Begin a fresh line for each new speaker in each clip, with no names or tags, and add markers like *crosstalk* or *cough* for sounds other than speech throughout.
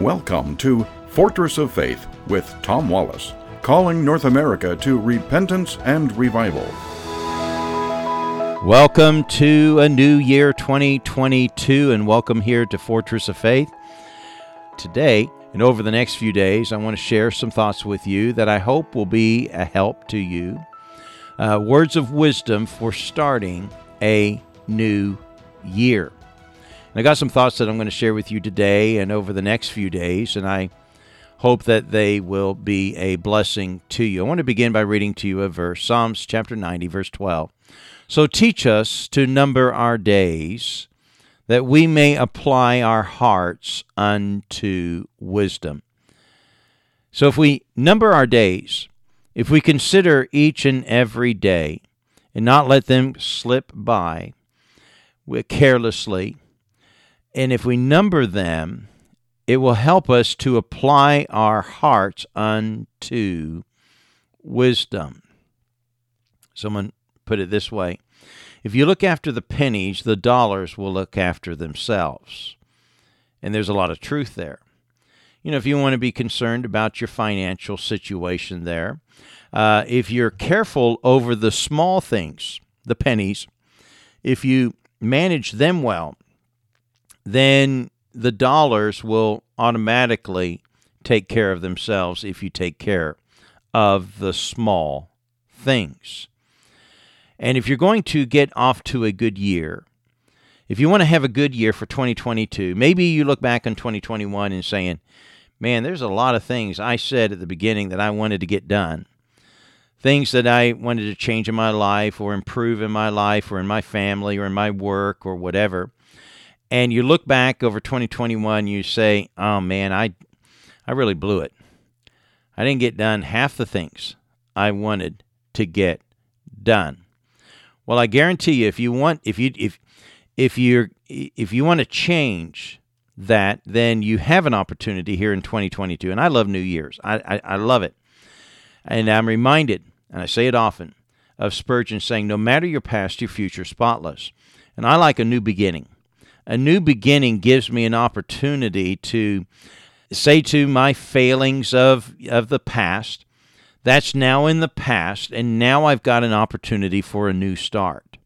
Welcome to Fortress of Faith with Tom Wallace, calling North America to repentance and revival.
Welcome to a new year 2022 and welcome here to Fortress of Faith. Today and over the next few days, I want to share some thoughts with you that I hope will be a help to you. Uh, words of wisdom for starting a new year. I got some thoughts that I'm going to share with you today and over the next few days, and I hope that they will be a blessing to you. I want to begin by reading to you a verse, Psalms chapter 90, verse 12. So teach us to number our days, that we may apply our hearts unto wisdom. So if we number our days, if we consider each and every day, and not let them slip by carelessly, and if we number them, it will help us to apply our hearts unto wisdom. Someone put it this way If you look after the pennies, the dollars will look after themselves. And there's a lot of truth there. You know, if you want to be concerned about your financial situation there, uh, if you're careful over the small things, the pennies, if you manage them well, then the dollars will automatically take care of themselves if you take care of the small things. And if you're going to get off to a good year, if you want to have a good year for 2022, maybe you look back on 2021 and saying, man, there's a lot of things I said at the beginning that I wanted to get done. Things that I wanted to change in my life or improve in my life or in my family or in my work or whatever and you look back over 2021, you say, "Oh man, I I really blew it. I didn't get done half the things I wanted to get done." Well, I guarantee you if you want if you if if you're if you want to change that, then you have an opportunity here in 2022. And I love New Year's. I, I, I love it. And I'm reminded, and I say it often, of Spurgeon saying, No matter your past, your future spotless. And I like a new beginning a new beginning gives me an opportunity to say to my failings of, of the past, that's now in the past, and now I've got an opportunity for a new start.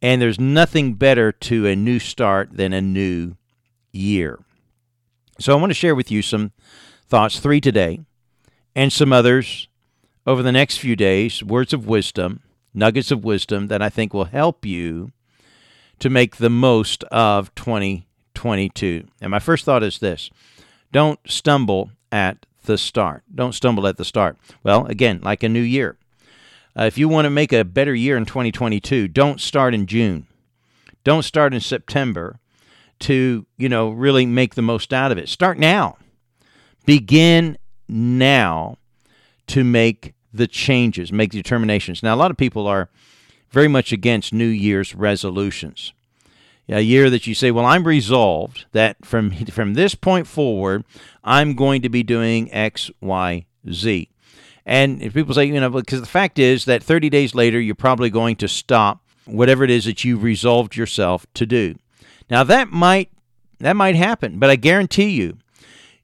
And there's nothing better to a new start than a new year. So I want to share with you some thoughts, three today, and some others over the next few days, words of wisdom, nuggets of wisdom that I think will help you to make the most of 2022. And my first thought is this don't stumble at the start. Don't stumble at the start. Well, again, like a new year. Uh, if you want to make a better year in 2022, don't start in June. Don't start in September to, you know, really make the most out of it. Start now. Begin now to make the changes, make the determinations. Now, a lot of people are very much against New Year's resolutions. A year that you say, well, I'm resolved that from from this point forward, I'm going to be doing X, Y, Z. And if people say, you know, because the fact is that 30 days later, you're probably going to stop whatever it is that you resolved yourself to do. Now that might that might happen, but I guarantee you,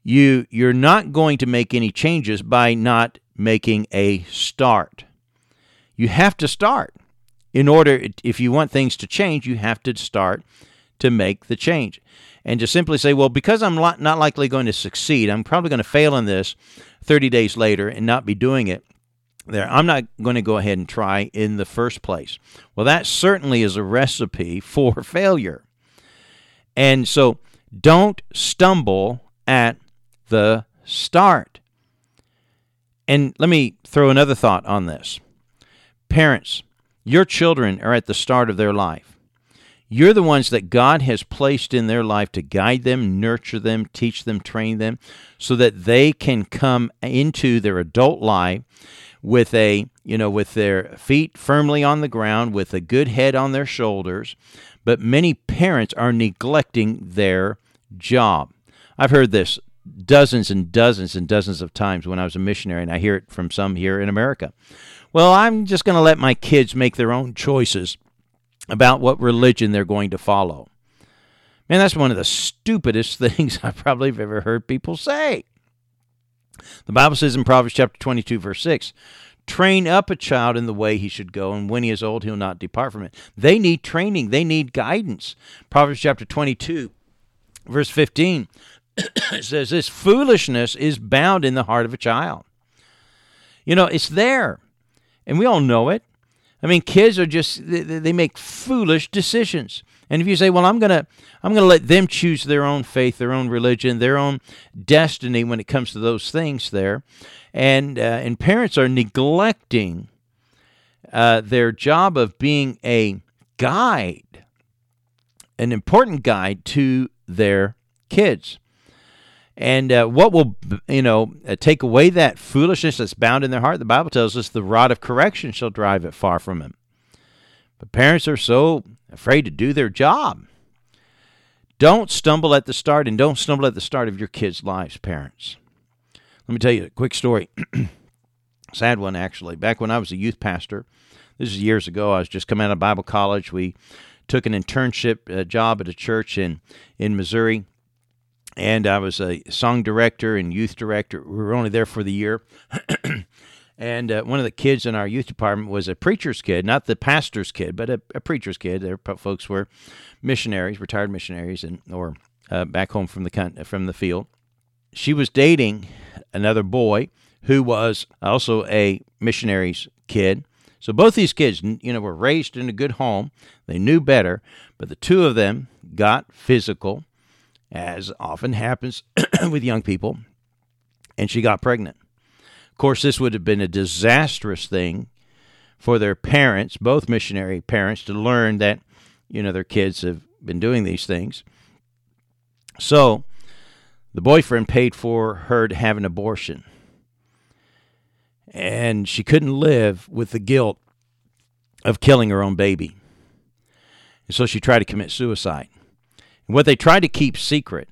you you're not going to make any changes by not making a start. You have to start in order, if you want things to change, you have to start to make the change. And to simply say, well, because I'm not likely going to succeed, I'm probably going to fail in this 30 days later and not be doing it there. I'm not going to go ahead and try in the first place. Well, that certainly is a recipe *laughs* for failure. And so don't stumble at the start. And let me throw another thought on this. Parents, your children are at the start of their life. You're the ones that God has placed in their life to guide them, nurture them, teach them, train them, so that they can come into their adult life with a, you know, with their feet firmly on the ground, with a good head on their shoulders. But many parents are neglecting their job. I've heard this dozens and dozens and dozens of times when I was a missionary, and I hear it from some here in America. Well, I'm just going to let my kids make their own choices about what religion they're going to follow. Man, that's one of the stupidest *laughs* things I probably have ever heard people say. The Bible says in Proverbs chapter 22, verse 6, train up a child in the way he should go, and when he is old, he'll not depart from it. They need training, they need guidance. Proverbs chapter 22, verse 15 *coughs* it says, This foolishness is bound in the heart of a child. You know, it's there, and we all know it. I mean, kids are just, they, they make foolish decisions. And if you say, well, I'm to I'm to let them choose their own faith, their own religion, their own destiny when it comes to those things there. And uh, and parents are neglecting uh, their job of being a guide, an important guide to their kids. And uh, what will, you know, uh, take away that foolishness that's bound in their heart? The Bible tells us the rod of correction shall drive it far from him. But parents are so afraid to do their job. Don't stumble at the start, and don't stumble at the start of your kids' lives, parents. Let me tell you a quick story. *clears throat* Sad one, actually. Back when I was a youth pastor, this is years ago, I was just coming out of Bible college. We took an internship uh, job at a church in, in Missouri and I was a song director and youth director. We were only there for the year. *clears throat* and uh, one of the kids in our youth department was a preacher's kid, not the pastor's kid, but a, a preacher's kid. Their folks were missionaries, retired missionaries, and or uh, back home from the from the field. She was dating another boy who was also a missionary's kid. So both these kids, you know, were raised in a good home. They knew better, but the two of them got physical as often happens *clears throat* with young people, and she got pregnant. Of course, this would have been a disastrous thing for their parents, both missionary parents, to learn that, you know, their kids have been doing these things. So the boyfriend paid for her to have an abortion. And she couldn't live with the guilt of killing her own baby. And so she tried to commit suicide. What they tried to keep secret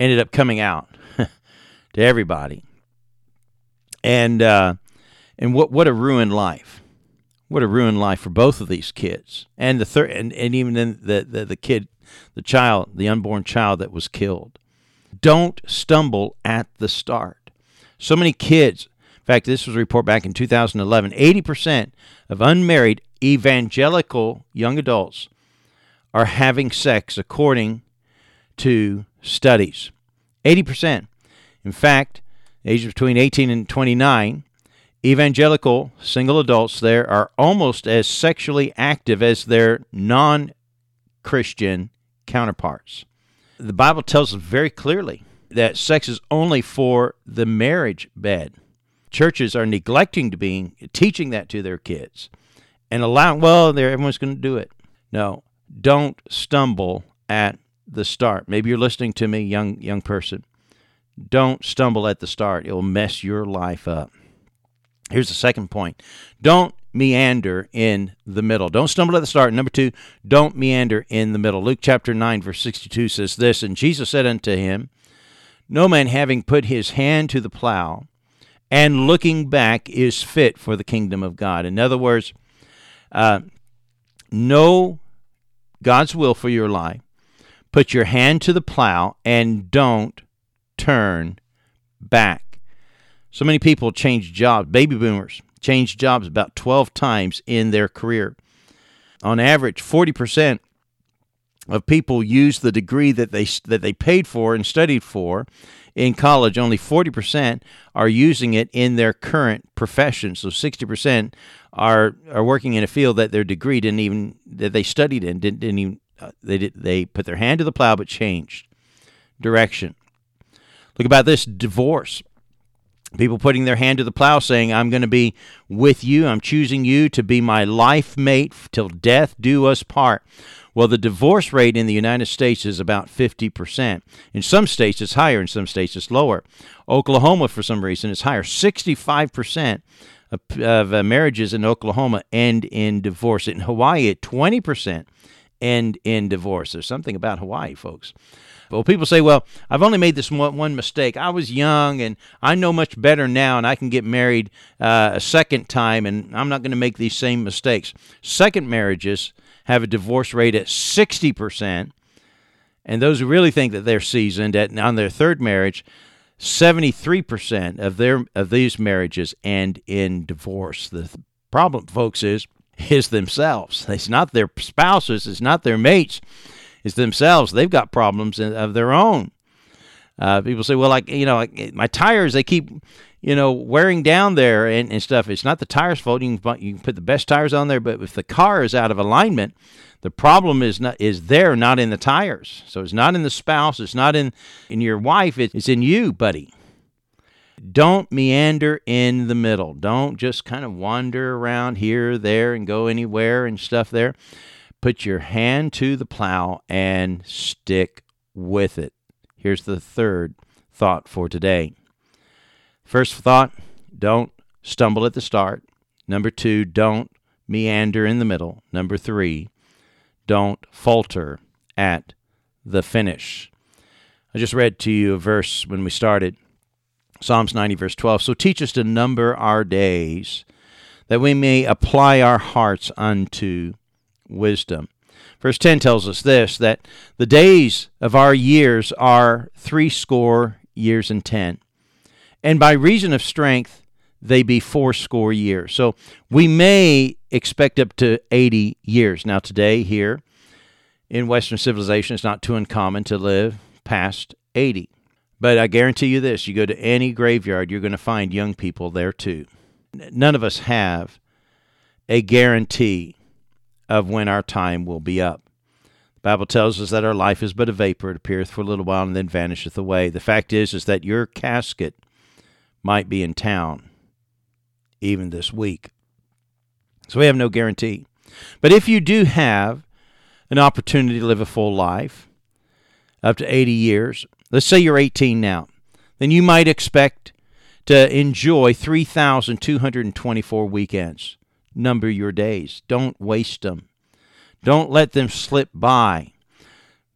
ended up coming out *laughs* to everybody. And uh, and what what a ruined life. What a ruined life for both of these kids. And the third and, and even then the, the, the kid the child, the unborn child that was killed. Don't stumble at the start. So many kids, in fact, this was a report back in 2011 80% of unmarried evangelical young adults are having sex according to studies. 80%. In fact, ages between 18 and 29, evangelical single adults there are almost as sexually active as their non Christian counterparts. The Bible tells us very clearly that sex is only for the marriage bed. Churches are neglecting to being teaching that to their kids and allowing well, everyone's going to do it. No, don't stumble at the start. Maybe you're listening to me, young young person. Don't stumble at the start. It'll mess your life up. Here's the second point. Don't meander in the middle. Don't stumble at the start. Number two, don't meander in the middle. Luke chapter 9, verse 62 says this And Jesus said unto him, No man having put his hand to the plow and looking back is fit for the kingdom of God. In other words, uh, know God's will for your life. Put your hand to the plow and don't turn back. So many people change jobs. Baby boomers change jobs about 12 times in their career. On average, 40% of people use the degree that they that they paid for and studied for in college. Only 40% are using it in their current profession. So 60% are are working in a field that their degree didn't even that they studied in didn't, didn't even uh, they did, they put their hand to the plow but changed direction. Look about this divorce. People putting their hand to the plow saying, I'm going to be with you. I'm choosing you to be my life mate till death do us part. Well, the divorce rate in the United States is about 50%. In some states, it's higher. In some states, it's lower. Oklahoma, for some reason, is higher. 65% of, uh, marriages in Oklahoma end in divorce. In Hawaii, at 20% end in divorce. There's something about Hawaii, folks. Well, people say, well, I've only made this one mistake. I was young and I know much better now, and I can get married uh, a second time, and I'm not going to make these same mistakes. Second marriages have a divorce rate at 60%, And those who really think that they're seasoned at on their third marriage, 73% of their of these marriages end in divorce. The th- problem, folks, is is themselves. It's not their spouses, it's not their mates, it's themselves. They've got problems of their own. Uh, people say, well, like, you know, like my tires, they keep, you know, wearing down there and, and stuff. It's not the tires' fault. You can, you can put the best tires on there, but if the car is out of alignment, the problem is not is there, not in the tires. So it's not in the spouse. It's not in in your wife. it's in you, buddy. Don't meander in the middle. Don't just kind of wander around here, there, and go anywhere and stuff there. Put your hand to the plow and stick with it. Here's the third thought for today. First thought don't stumble at the start. Number two, don't meander in the middle. Number three, don't falter at the finish. I just read to you a verse when we started Psalms 90, verse 12. So teach us to number our days, that we may apply our hearts unto wisdom. Verse 10 tells us this that the days of our years are threescore years and ten, and by reason of strength they be fourscore years. So we may expect up to 80 years. Now, today, here in Western civilization, it's not too uncommon to live past 80. But I guarantee you this you go to any graveyard, you're going to find young people there too. None of us have a guarantee of when our time will be up. The Bible tells us that our life is but a vapor, it appeareth for a little while and then vanisheth away. The fact is is that your casket might be in town even this week. So we have no guarantee. But if you do have an opportunity to live a full life, up to 80 years, let's say you're 18 now, then you might expect to enjoy 3,224 weekends. Number your days. Don't waste them. Don't let them slip by.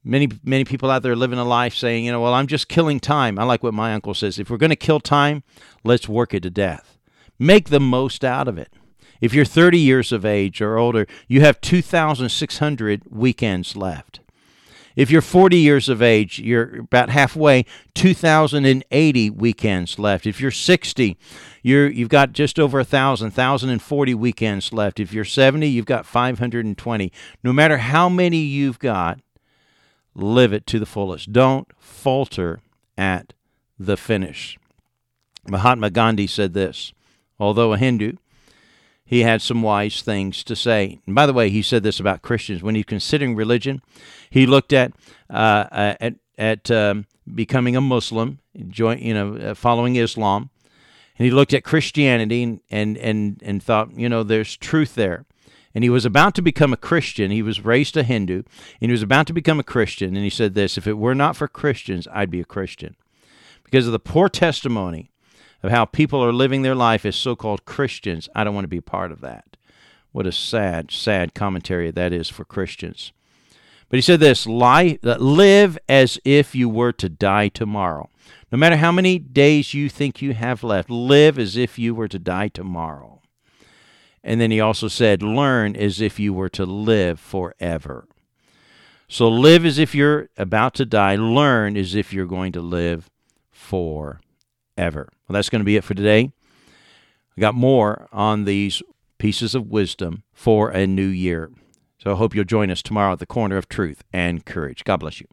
Many many people out there living a life saying, you know, well, I'm just killing time. I like what my uncle says. If we're going to kill time, let's work it to death. Make the most out of it. If you're 30 years of age or older, you have 2,600 weekends left. If you're 40 years of age, you're about halfway, 2,080 weekends left. If you're 60, you're, you've got just over 1,000, 1,040 weekends left. If you're 70, you've got 520. No matter how many you've got, live it to the fullest. Don't falter at the finish. Mahatma Gandhi said this although a Hindu, he had some wise things to say. And by the way, he said this about Christians when he's considering religion. He looked at uh, uh, at at um, becoming a Muslim, join, you know, uh, following Islam, and he looked at Christianity and, and and and thought, you know, there's truth there. And he was about to become a Christian. He was raised a Hindu, and he was about to become a Christian. And he said this: If it were not for Christians, I'd be a Christian, because of the poor testimony of how people are living their life as so called Christians. I don't want to be part of that. What a sad, sad commentary that is for Christians. But he said this live as if you were to die tomorrow. No matter how many days you think you have left, live as if you were to die tomorrow. And then he also said, learn as if you were to live forever. So live as if you're about to die, learn as if you're going to live forever ever. Well, that's going to be it for today. I got more on these pieces of wisdom for a new year. So I hope you'll join us tomorrow at the corner of truth and courage. God bless you.